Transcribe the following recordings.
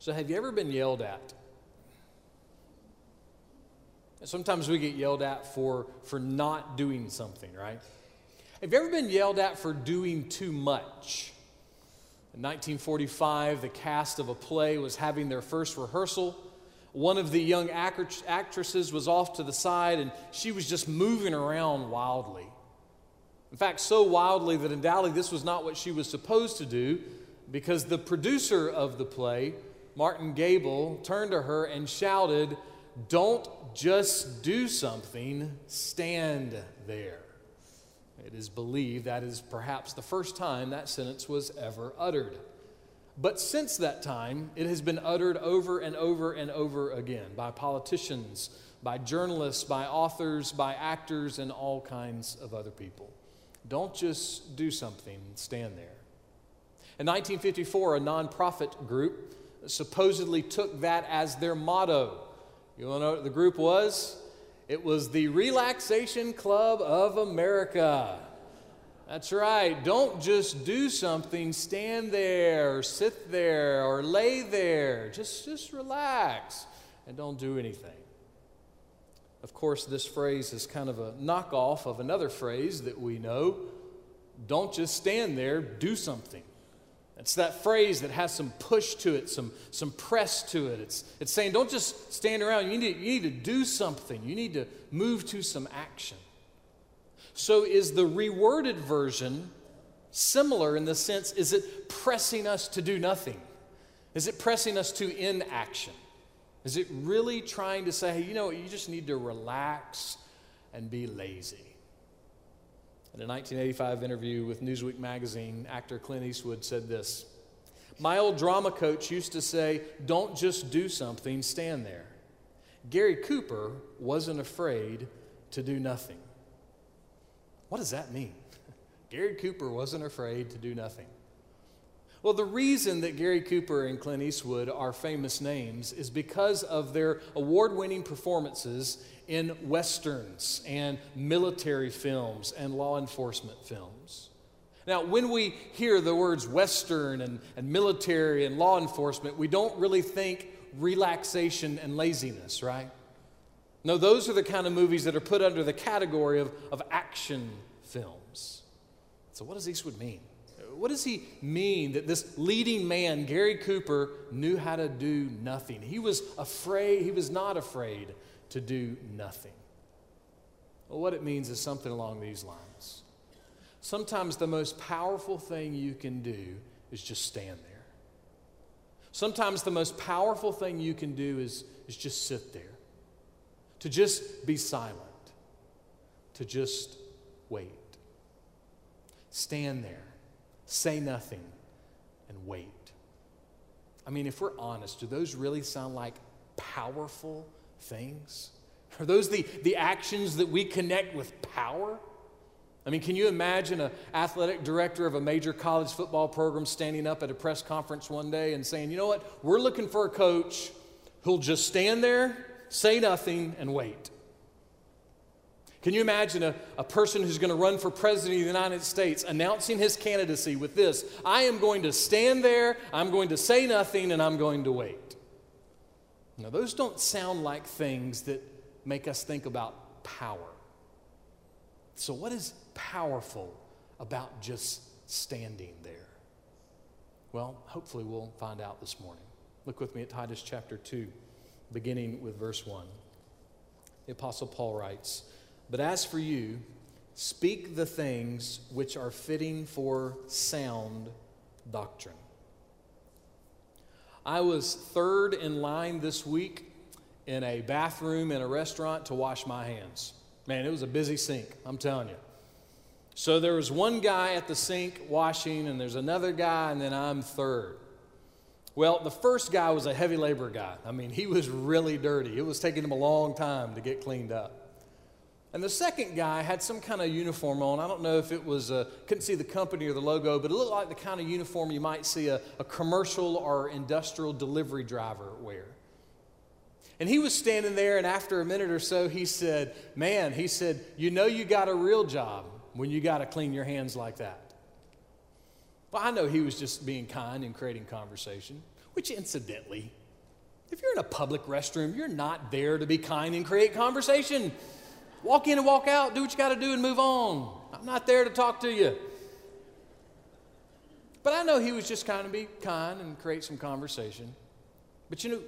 So, have you ever been yelled at? Sometimes we get yelled at for, for not doing something, right? Have you ever been yelled at for doing too much? In 1945, the cast of a play was having their first rehearsal. One of the young actresses was off to the side and she was just moving around wildly. In fact, so wildly that in undoubtedly this was not what she was supposed to do because the producer of the play, Martin Gabel turned to her and shouted, Don't just do something, stand there. It is believed that is perhaps the first time that sentence was ever uttered. But since that time, it has been uttered over and over and over again by politicians, by journalists, by authors, by actors, and all kinds of other people. Don't just do something, stand there. In 1954, a nonprofit group supposedly took that as their motto. You want to know what the group was? It was the Relaxation Club of America. That's right. Don't just do something, stand there, or sit there, or lay there. Just, just relax and don't do anything. Of course, this phrase is kind of a knockoff of another phrase that we know don't just stand there, do something. It's that phrase that has some push to it, some, some press to it. It's, it's saying, don't just stand around. You need, to, you need to do something. You need to move to some action. So, is the reworded version similar in the sense, is it pressing us to do nothing? Is it pressing us to inaction? Is it really trying to say, hey, you know what, you just need to relax and be lazy? In a 1985 interview with Newsweek magazine, actor Clint Eastwood said this My old drama coach used to say, Don't just do something, stand there. Gary Cooper wasn't afraid to do nothing. What does that mean? Gary Cooper wasn't afraid to do nothing. Well, the reason that Gary Cooper and Clint Eastwood are famous names is because of their award winning performances in westerns and military films and law enforcement films. Now, when we hear the words western and, and military and law enforcement, we don't really think relaxation and laziness, right? No, those are the kind of movies that are put under the category of, of action films. So, what does Eastwood mean? What does he mean that this leading man, Gary Cooper, knew how to do nothing? He was afraid, he was not afraid to do nothing. Well, what it means is something along these lines. Sometimes the most powerful thing you can do is just stand there. Sometimes the most powerful thing you can do is, is just sit there, to just be silent, to just wait. Stand there, say nothing, and wait. I mean, if we're honest, do those really sound like powerful things? Are those the, the actions that we connect with power? I mean, can you imagine an athletic director of a major college football program standing up at a press conference one day and saying, you know what, we're looking for a coach who'll just stand there, say nothing, and wait? Can you imagine a, a person who's going to run for president of the United States announcing his candidacy with this I am going to stand there, I'm going to say nothing, and I'm going to wait? Now, those don't sound like things that make us think about power. So, what is powerful about just standing there? Well, hopefully, we'll find out this morning. Look with me at Titus chapter 2, beginning with verse 1. The Apostle Paul writes, But as for you, speak the things which are fitting for sound doctrine. I was third in line this week in a bathroom in a restaurant to wash my hands. Man, it was a busy sink, I'm telling you. So there was one guy at the sink washing, and there's another guy, and then I'm third. Well, the first guy was a heavy labor guy. I mean, he was really dirty. It was taking him a long time to get cleaned up. And the second guy had some kind of uniform on. I don't know if it was, a, couldn't see the company or the logo, but it looked like the kind of uniform you might see a, a commercial or industrial delivery driver wear. And he was standing there, and after a minute or so, he said, Man, he said, you know you got a real job when you got to clean your hands like that. Well, I know he was just being kind and creating conversation. Which, incidentally, if you're in a public restroom, you're not there to be kind and create conversation. Walk in and walk out, do what you got to do and move on. I'm not there to talk to you. But I know he was just kind of be kind and create some conversation. But you know,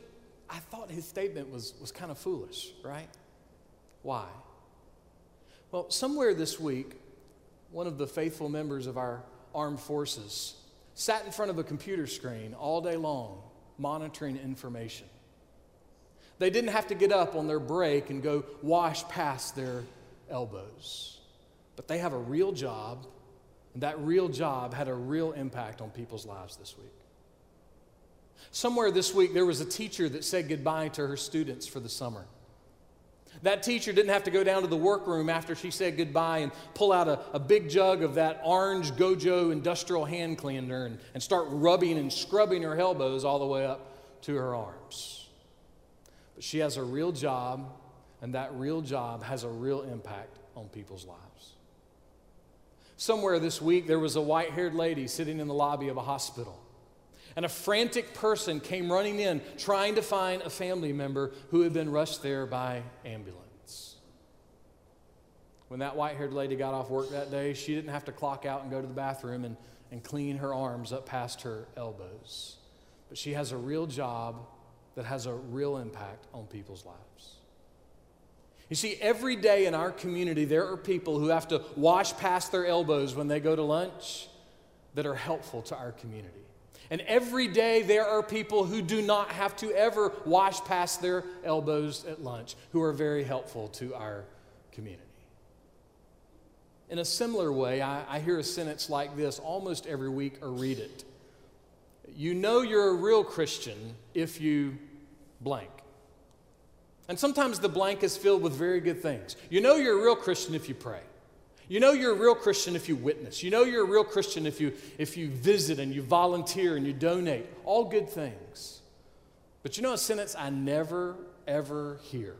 I thought his statement was, was kind of foolish, right? Why? Well, somewhere this week, one of the faithful members of our armed forces sat in front of a computer screen all day long monitoring information. They didn't have to get up on their break and go wash past their elbows, but they have a real job, and that real job had a real impact on people's lives this week. Somewhere this week, there was a teacher that said goodbye to her students for the summer. That teacher didn't have to go down to the workroom after she said goodbye and pull out a, a big jug of that orange Gojo industrial hand cleaner and, and start rubbing and scrubbing her elbows all the way up to her arms. She has a real job, and that real job has a real impact on people's lives. Somewhere this week, there was a white haired lady sitting in the lobby of a hospital. And a frantic person came running in trying to find a family member who had been rushed there by ambulance. When that white haired lady got off work that day, she didn't have to clock out and go to the bathroom and, and clean her arms up past her elbows. But she has a real job that has a real impact on people's lives. You see, every day in our community, there are people who have to wash past their elbows when they go to lunch that are helpful to our community. And every day there are people who do not have to ever wash past their elbows at lunch who are very helpful to our community. In a similar way, I, I hear a sentence like this almost every week or read it. You know you're a real Christian if you blank. And sometimes the blank is filled with very good things. You know you're a real Christian if you pray. You know you're a real Christian if you witness. You know you're a real Christian if you, if you visit and you volunteer and you donate. All good things. But you know a sentence I never, ever hear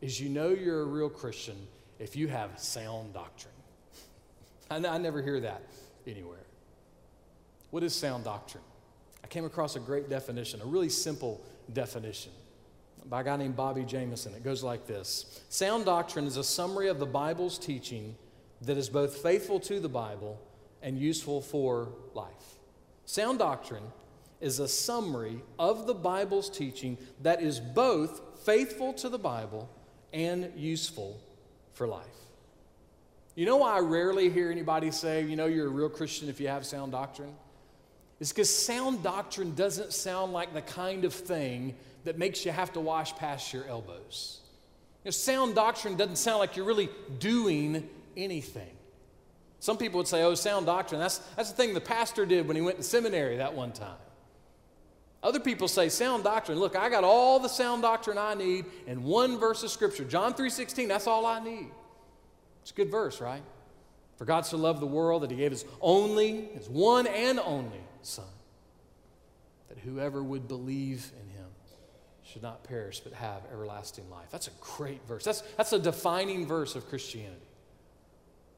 is you know you're a real Christian if you have sound doctrine. I, I never hear that anywhere. What is sound doctrine? I came across a great definition, a really simple definition by a guy named Bobby Jamieson. It goes like this Sound doctrine is a summary of the Bible's teaching that is both faithful to the Bible and useful for life. Sound doctrine is a summary of the Bible's teaching that is both faithful to the Bible and useful for life. You know why I rarely hear anybody say, you know, you're a real Christian if you have sound doctrine? It's because sound doctrine doesn't sound like the kind of thing that makes you have to wash past your elbows. You know, sound doctrine doesn't sound like you're really doing anything. Some people would say, oh, sound doctrine, that's, that's the thing the pastor did when he went to seminary that one time. Other people say sound doctrine. Look, I got all the sound doctrine I need in one verse of scripture. John 3:16, that's all I need. It's a good verse, right? For God so loved the world that he gave his only, his one and only son, that whoever would believe in him should not perish but have everlasting life. That's a great verse. That's, that's a defining verse of Christianity.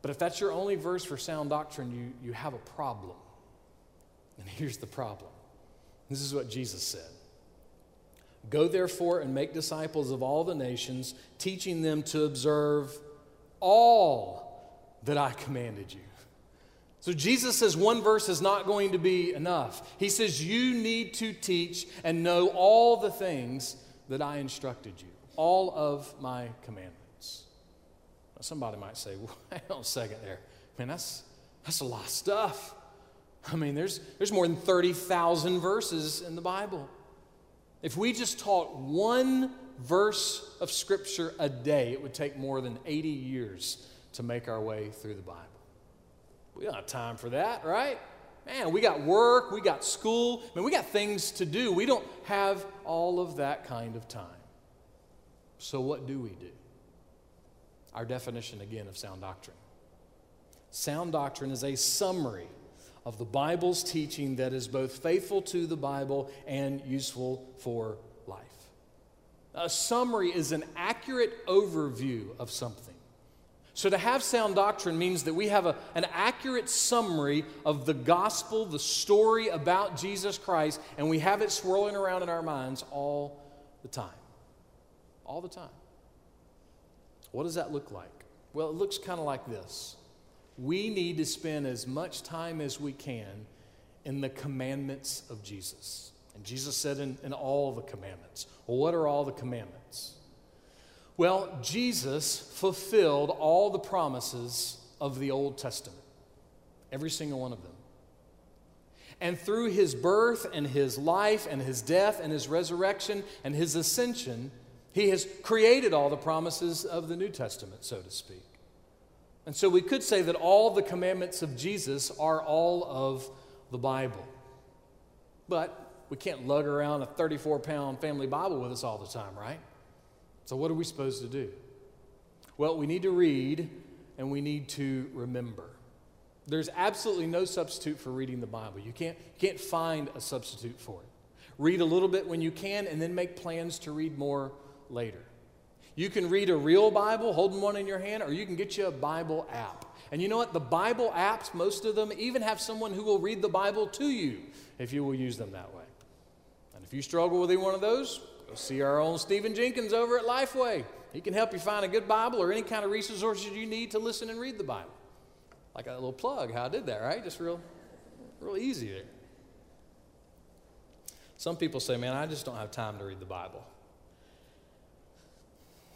But if that's your only verse for sound doctrine, you, you have a problem. And here's the problem this is what Jesus said Go therefore and make disciples of all the nations, teaching them to observe all that I commanded you. So Jesus says one verse is not going to be enough. He says you need to teach and know all the things that I instructed you, all of my commandments. Now Somebody might say, well, hang on a second there. Man, that's, that's a lot of stuff. I mean, there's, there's more than 30,000 verses in the Bible. If we just taught one verse of Scripture a day, it would take more than 80 years to make our way through the Bible. We don't have time for that, right? Man, we got work, we got school, I mean, we got things to do. We don't have all of that kind of time. So, what do we do? our definition again of sound doctrine. Sound doctrine is a summary of the Bible's teaching that is both faithful to the Bible and useful for life. A summary is an accurate overview of something. So, to have sound doctrine means that we have a, an accurate summary of the gospel, the story about Jesus Christ, and we have it swirling around in our minds all the time. All the time. What does that look like? Well, it looks kind of like this. We need to spend as much time as we can in the commandments of Jesus. And Jesus said in, in all the commandments. Well, what are all the commandments? Well, Jesus fulfilled all the promises of the Old Testament, every single one of them. And through his birth and his life and his death and his resurrection and his ascension, he has created all the promises of the New Testament, so to speak. And so we could say that all the commandments of Jesus are all of the Bible. But we can't lug around a 34 pound family Bible with us all the time, right? So, what are we supposed to do? Well, we need to read and we need to remember. There's absolutely no substitute for reading the Bible. You can't, you can't find a substitute for it. Read a little bit when you can and then make plans to read more later. You can read a real Bible, holding one in your hand, or you can get you a Bible app. And you know what? The Bible apps, most of them, even have someone who will read the Bible to you if you will use them that way. And if you struggle with either one of those, Go see our own Stephen Jenkins over at Lifeway. He can help you find a good Bible or any kind of resources you need to listen and read the Bible. Like a little plug, how I did that, right? Just real, real easy there. Some people say, man, I just don't have time to read the Bible.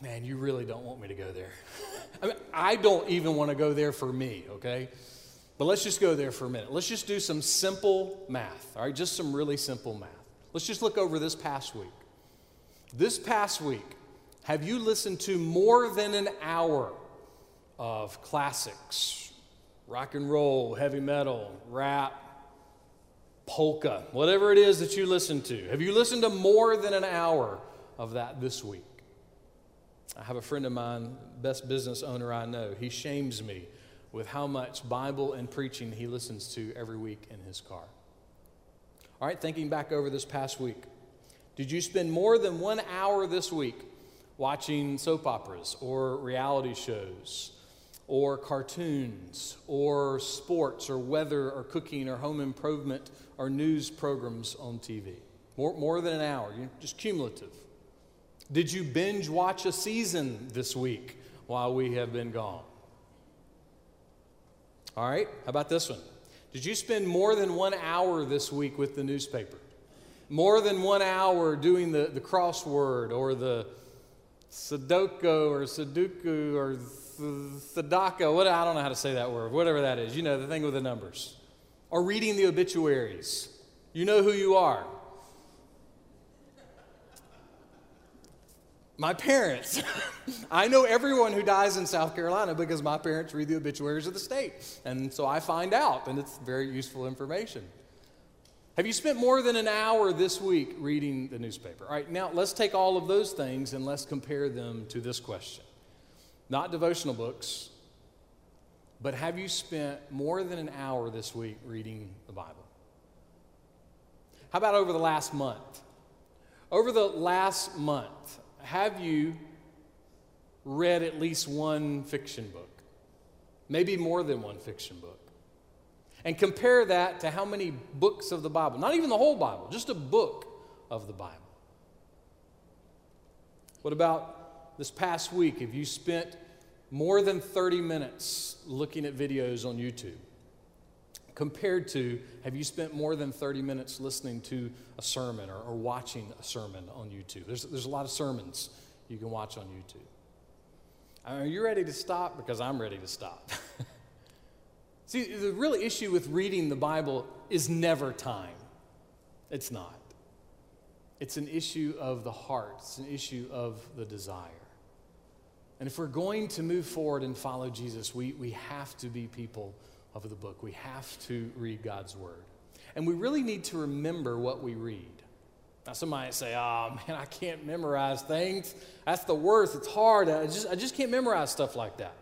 Man, you really don't want me to go there. I mean, I don't even want to go there for me, okay? But let's just go there for a minute. Let's just do some simple math, all right? Just some really simple math. Let's just look over this past week. This past week, have you listened to more than an hour of classics, rock and roll, heavy metal, rap, polka, whatever it is that you listen to? Have you listened to more than an hour of that this week? I have a friend of mine, best business owner I know. He shames me with how much Bible and preaching he listens to every week in his car. All right, thinking back over this past week, did you spend more than one hour this week watching soap operas or reality shows or cartoons or sports or weather or cooking or home improvement or news programs on TV? More, more than an hour, just cumulative. Did you binge watch a season this week while we have been gone? All right, how about this one? Did you spend more than one hour this week with the newspaper? More than one hour doing the, the crossword or the Sudoku or Sudoku or Sadaka, what, I don't know how to say that word, whatever that is, you know, the thing with the numbers. Or reading the obituaries. You know who you are. My parents. I know everyone who dies in South Carolina because my parents read the obituaries of the state. And so I find out, and it's very useful information. Have you spent more than an hour this week reading the newspaper? All right, now let's take all of those things and let's compare them to this question. Not devotional books, but have you spent more than an hour this week reading the Bible? How about over the last month? Over the last month, have you read at least one fiction book? Maybe more than one fiction book. And compare that to how many books of the Bible, not even the whole Bible, just a book of the Bible. What about this past week? Have you spent more than 30 minutes looking at videos on YouTube? Compared to, have you spent more than 30 minutes listening to a sermon or, or watching a sermon on YouTube? There's, there's a lot of sermons you can watch on YouTube. Are you ready to stop? Because I'm ready to stop. See, the real issue with reading the Bible is never time. It's not. It's an issue of the heart, it's an issue of the desire. And if we're going to move forward and follow Jesus, we, we have to be people of the book. We have to read God's word. And we really need to remember what we read. Now, somebody say, oh man, I can't memorize things. That's the worst. It's hard. I just, I just can't memorize stuff like that.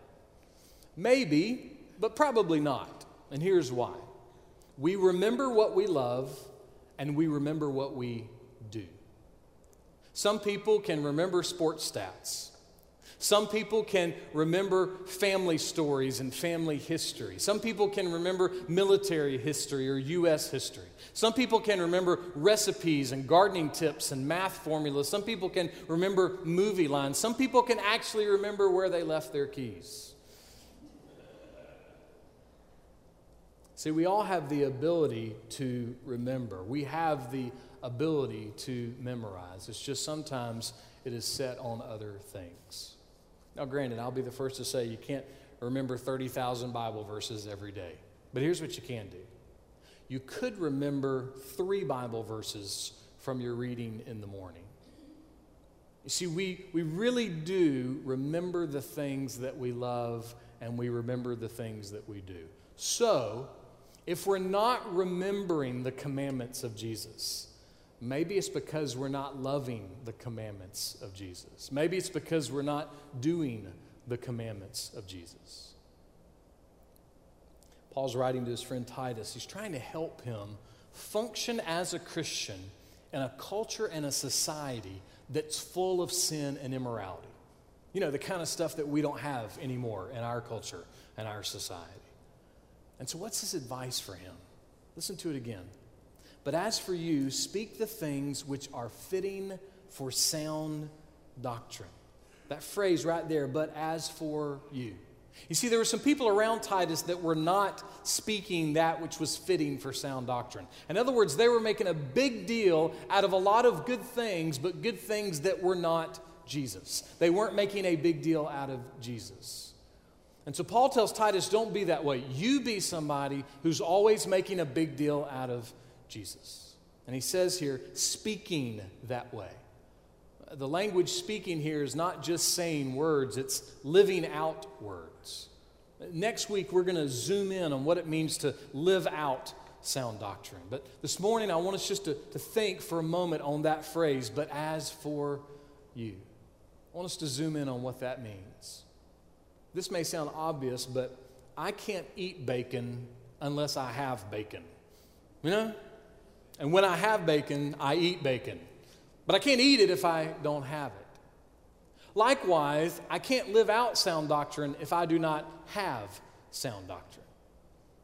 Maybe but probably not. And here's why we remember what we love and we remember what we do. Some people can remember sports stats. Some people can remember family stories and family history. Some people can remember military history or U.S. history. Some people can remember recipes and gardening tips and math formulas. Some people can remember movie lines. Some people can actually remember where they left their keys. See, we all have the ability to remember, we have the ability to memorize. It's just sometimes it is set on other things. Now, granted, I'll be the first to say you can't remember 30,000 Bible verses every day. But here's what you can do you could remember three Bible verses from your reading in the morning. You see, we, we really do remember the things that we love and we remember the things that we do. So, if we're not remembering the commandments of Jesus, Maybe it's because we're not loving the commandments of Jesus. Maybe it's because we're not doing the commandments of Jesus. Paul's writing to his friend Titus. He's trying to help him function as a Christian in a culture and a society that's full of sin and immorality. You know, the kind of stuff that we don't have anymore in our culture and our society. And so, what's his advice for him? Listen to it again. But as for you, speak the things which are fitting for sound doctrine. That phrase right there, but as for you. You see, there were some people around Titus that were not speaking that which was fitting for sound doctrine. In other words, they were making a big deal out of a lot of good things, but good things that were not Jesus. They weren't making a big deal out of Jesus. And so Paul tells Titus, don't be that way. You be somebody who's always making a big deal out of Jesus. And he says here, speaking that way. The language speaking here is not just saying words, it's living out words. Next week, we're going to zoom in on what it means to live out sound doctrine. But this morning, I want us just to, to think for a moment on that phrase, but as for you. I want us to zoom in on what that means. This may sound obvious, but I can't eat bacon unless I have bacon. You know? And when I have bacon, I eat bacon. But I can't eat it if I don't have it. Likewise, I can't live out sound doctrine if I do not have sound doctrine.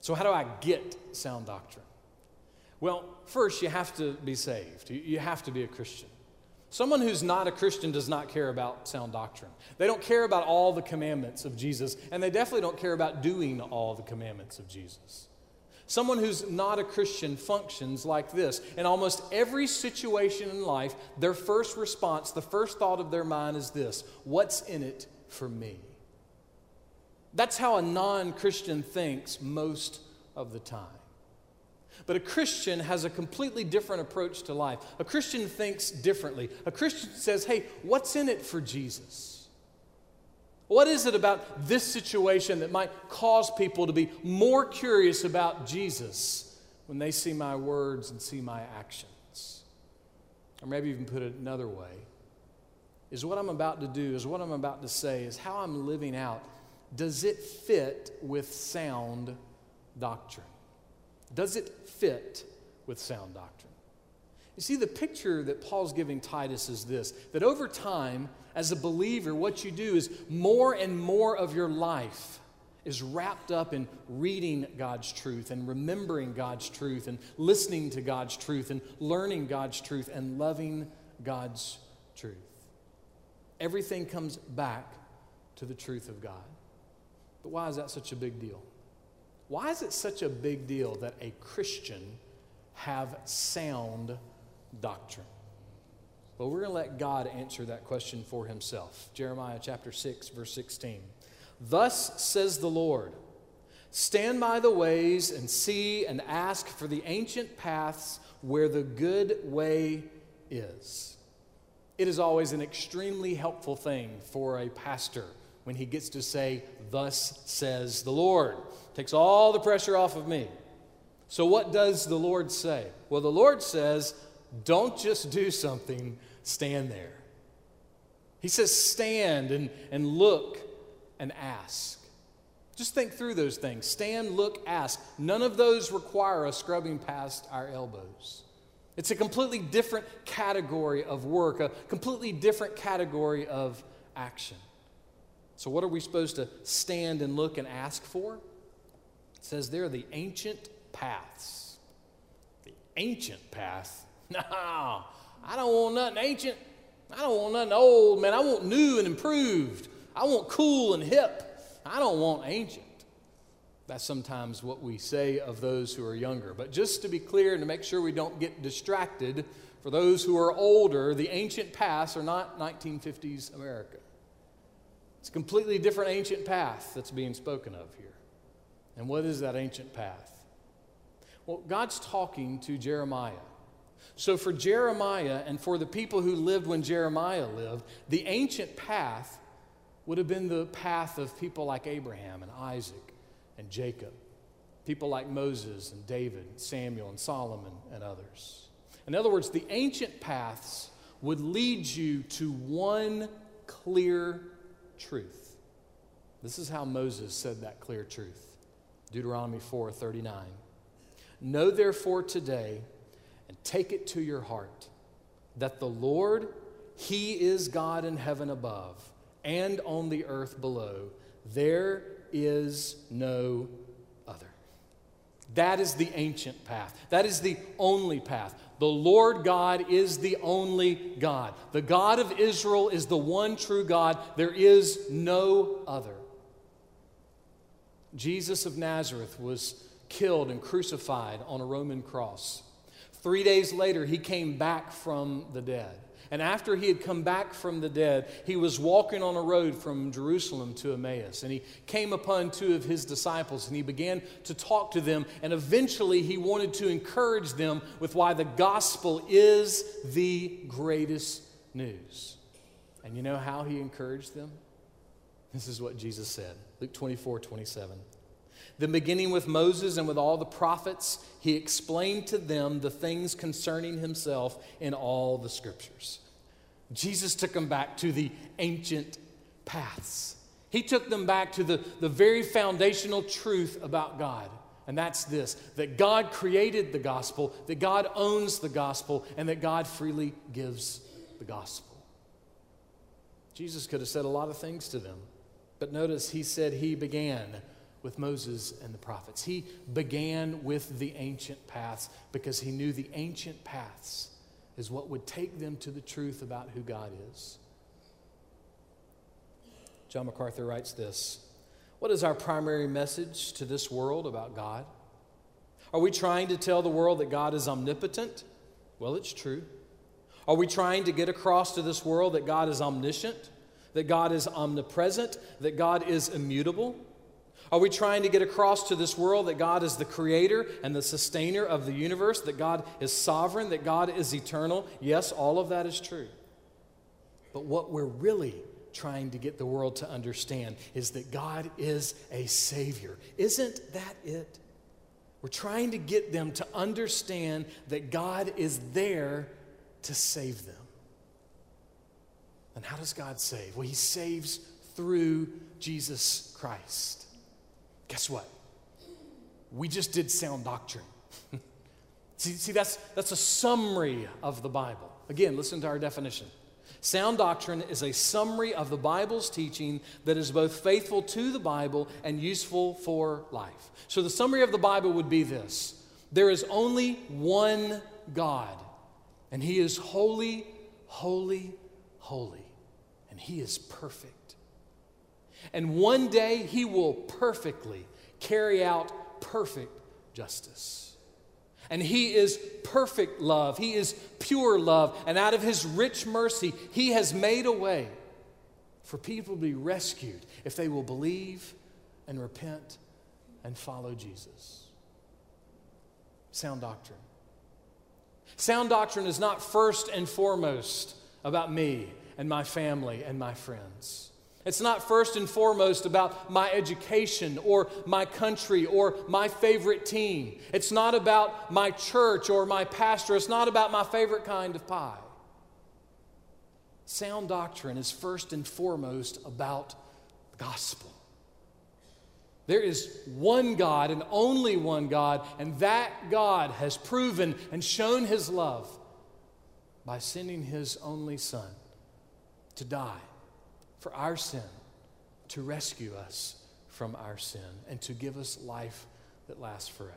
So, how do I get sound doctrine? Well, first, you have to be saved, you have to be a Christian. Someone who's not a Christian does not care about sound doctrine. They don't care about all the commandments of Jesus, and they definitely don't care about doing all the commandments of Jesus. Someone who's not a Christian functions like this. In almost every situation in life, their first response, the first thought of their mind is this What's in it for me? That's how a non Christian thinks most of the time. But a Christian has a completely different approach to life. A Christian thinks differently. A Christian says, Hey, what's in it for Jesus? What is it about this situation that might cause people to be more curious about Jesus when they see my words and see my actions? Or maybe even put it another way is what I'm about to do, is what I'm about to say, is how I'm living out. Does it fit with sound doctrine? Does it fit with sound doctrine? You see, the picture that Paul's giving Titus is this that over time, as a believer, what you do is more and more of your life is wrapped up in reading God's truth and remembering God's truth and listening to God's truth and learning God's truth and loving God's truth. Everything comes back to the truth of God. But why is that such a big deal? Why is it such a big deal that a Christian have sound doctrine? Well, we're going to let God answer that question for himself. Jeremiah chapter 6, verse 16. Thus says the Lord Stand by the ways and see and ask for the ancient paths where the good way is. It is always an extremely helpful thing for a pastor when he gets to say, Thus says the Lord. Takes all the pressure off of me. So, what does the Lord say? Well, the Lord says, don't just do something, stand there. He says, stand and, and look and ask. Just think through those things. Stand, look, ask. None of those require us scrubbing past our elbows. It's a completely different category of work, a completely different category of action. So, what are we supposed to stand and look and ask for? Says there the ancient paths. The ancient path? No, I don't want nothing ancient. I don't want nothing old, man. I want new and improved. I want cool and hip. I don't want ancient. That's sometimes what we say of those who are younger. But just to be clear and to make sure we don't get distracted, for those who are older, the ancient paths are not 1950s America. It's a completely different ancient path that's being spoken of here. And what is that ancient path? Well, God's talking to Jeremiah. So, for Jeremiah and for the people who lived when Jeremiah lived, the ancient path would have been the path of people like Abraham and Isaac and Jacob, people like Moses and David, and Samuel and Solomon and others. In other words, the ancient paths would lead you to one clear truth. This is how Moses said that clear truth. Deuteronomy 4:39. Know therefore today and take it to your heart that the Lord he is God in heaven above and on the earth below. There is no other. That is the ancient path. That is the only path. The Lord God is the only God. The God of Israel is the one true God. There is no other. Jesus of Nazareth was killed and crucified on a Roman cross. Three days later, he came back from the dead. And after he had come back from the dead, he was walking on a road from Jerusalem to Emmaus. And he came upon two of his disciples and he began to talk to them. And eventually, he wanted to encourage them with why the gospel is the greatest news. And you know how he encouraged them? This is what Jesus said Luke 24 27. Then, beginning with Moses and with all the prophets, he explained to them the things concerning himself in all the scriptures. Jesus took them back to the ancient paths. He took them back to the, the very foundational truth about God. And that's this that God created the gospel, that God owns the gospel, and that God freely gives the gospel. Jesus could have said a lot of things to them, but notice he said he began with Moses and the prophets. He began with the ancient paths because he knew the ancient paths is what would take them to the truth about who God is. John MacArthur writes this What is our primary message to this world about God? Are we trying to tell the world that God is omnipotent? Well, it's true. Are we trying to get across to this world that God is omniscient, that God is omnipresent, that God is immutable? Are we trying to get across to this world that God is the creator and the sustainer of the universe, that God is sovereign, that God is eternal? Yes, all of that is true. But what we're really trying to get the world to understand is that God is a Savior. Isn't that it? We're trying to get them to understand that God is there to save them. And how does God save? Well, He saves through Jesus Christ. Guess what? We just did sound doctrine. see, see that's, that's a summary of the Bible. Again, listen to our definition. Sound doctrine is a summary of the Bible's teaching that is both faithful to the Bible and useful for life. So, the summary of the Bible would be this there is only one God, and He is holy, holy, holy, and He is perfect. And one day he will perfectly carry out perfect justice. And he is perfect love. He is pure love. And out of his rich mercy, he has made a way for people to be rescued if they will believe and repent and follow Jesus. Sound doctrine. Sound doctrine is not first and foremost about me and my family and my friends. It's not first and foremost about my education or my country or my favorite team. It's not about my church or my pastor. It's not about my favorite kind of pie. Sound doctrine is first and foremost about the gospel. There is one God and only one God, and that God has proven and shown his love by sending his only Son to die for our sin to rescue us from our sin and to give us life that lasts forever.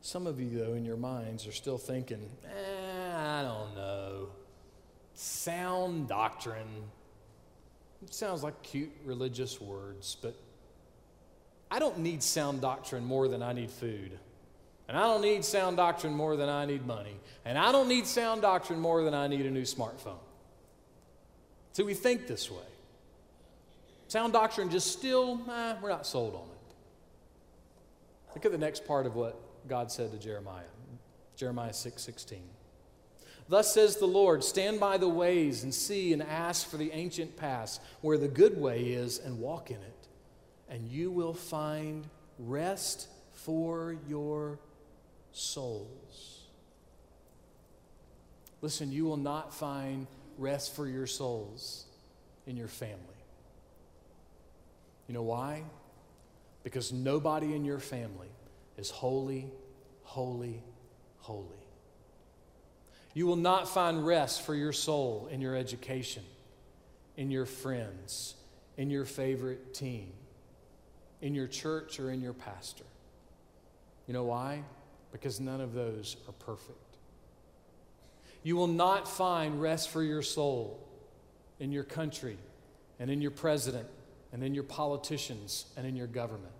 Some of you, though, in your minds are still thinking, eh, I don't know. Sound doctrine. It sounds like cute religious words, but I don't need sound doctrine more than I need food. And I don't need sound doctrine more than I need money. And I don't need sound doctrine more than I need a new smartphone. So we think this way. Sound doctrine just still, eh, we're not sold on it. Look at the next part of what God said to Jeremiah. Jeremiah 6 16. Thus says the Lord Stand by the ways and see and ask for the ancient paths where the good way is and walk in it, and you will find rest for your souls. Listen, you will not find rest for your souls in your family. You know why? Because nobody in your family is holy, holy, holy. You will not find rest for your soul in your education, in your friends, in your favorite team, in your church, or in your pastor. You know why? Because none of those are perfect. You will not find rest for your soul in your country and in your president and in your politicians and in your government.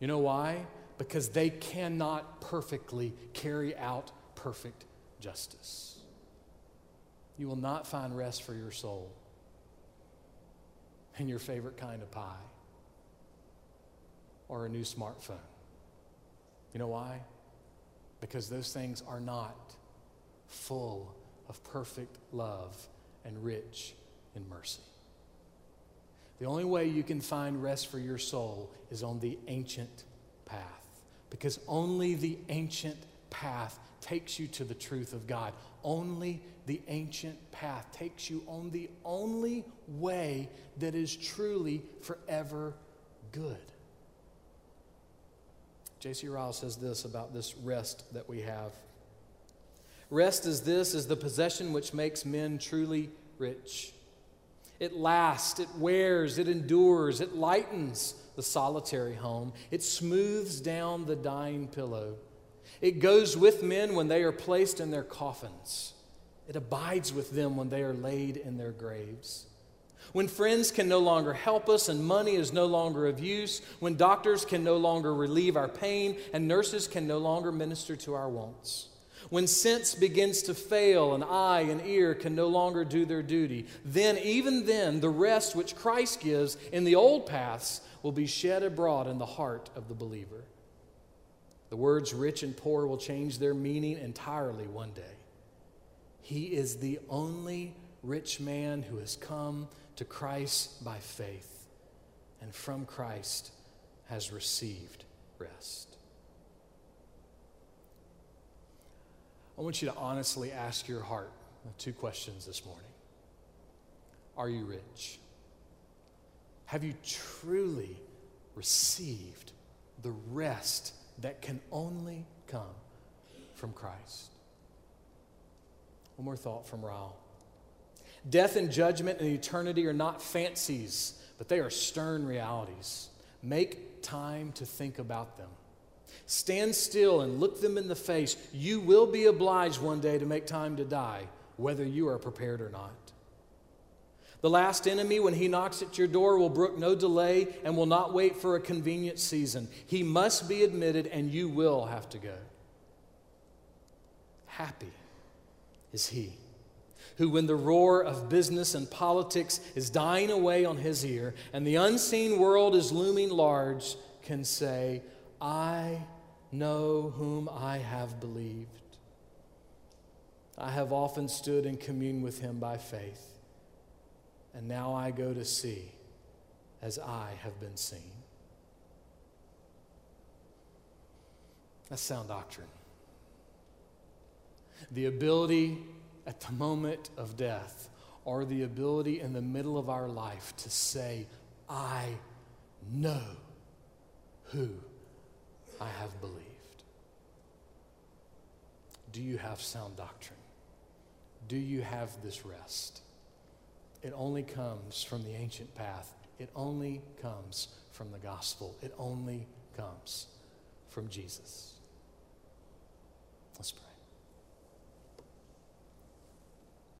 You know why? Because they cannot perfectly carry out perfect justice. You will not find rest for your soul in your favorite kind of pie or a new smartphone. You know why? Because those things are not full of perfect love and rich in mercy. The only way you can find rest for your soul is on the ancient path, because only the ancient path takes you to the truth of God. Only the ancient path takes you on the only way that is truly forever good. J.C. Ryle says this about this rest that we have. Rest is this is the possession which makes men truly rich. It lasts, it wears, it endures, it lightens the solitary home, it smooths down the dying pillow. It goes with men when they are placed in their coffins. It abides with them when they are laid in their graves. When friends can no longer help us and money is no longer of use, when doctors can no longer relieve our pain and nurses can no longer minister to our wants. When sense begins to fail and eye and ear can no longer do their duty, then, even then, the rest which Christ gives in the old paths will be shed abroad in the heart of the believer. The words rich and poor will change their meaning entirely one day. He is the only rich man who has come to Christ by faith, and from Christ has received rest. I want you to honestly ask your heart two questions this morning Are you rich? Have you truly received the rest that can only come from Christ? One more thought from Ryle. Death and judgment and eternity are not fancies, but they are stern realities. Make time to think about them. Stand still and look them in the face. You will be obliged one day to make time to die, whether you are prepared or not. The last enemy, when he knocks at your door, will brook no delay and will not wait for a convenient season. He must be admitted, and you will have to go. Happy is he who, when the roar of business and politics is dying away on his ear and the unseen world is looming large, can say, I know whom I have believed. I have often stood in commune with him by faith, and now I go to see as I have been seen. That's sound doctrine. The ability at the moment of death or the ability in the middle of our life to say, I know who I have believed. Do you have sound doctrine? Do you have this rest? It only comes from the ancient path. It only comes from the gospel. It only comes from Jesus. Let's pray.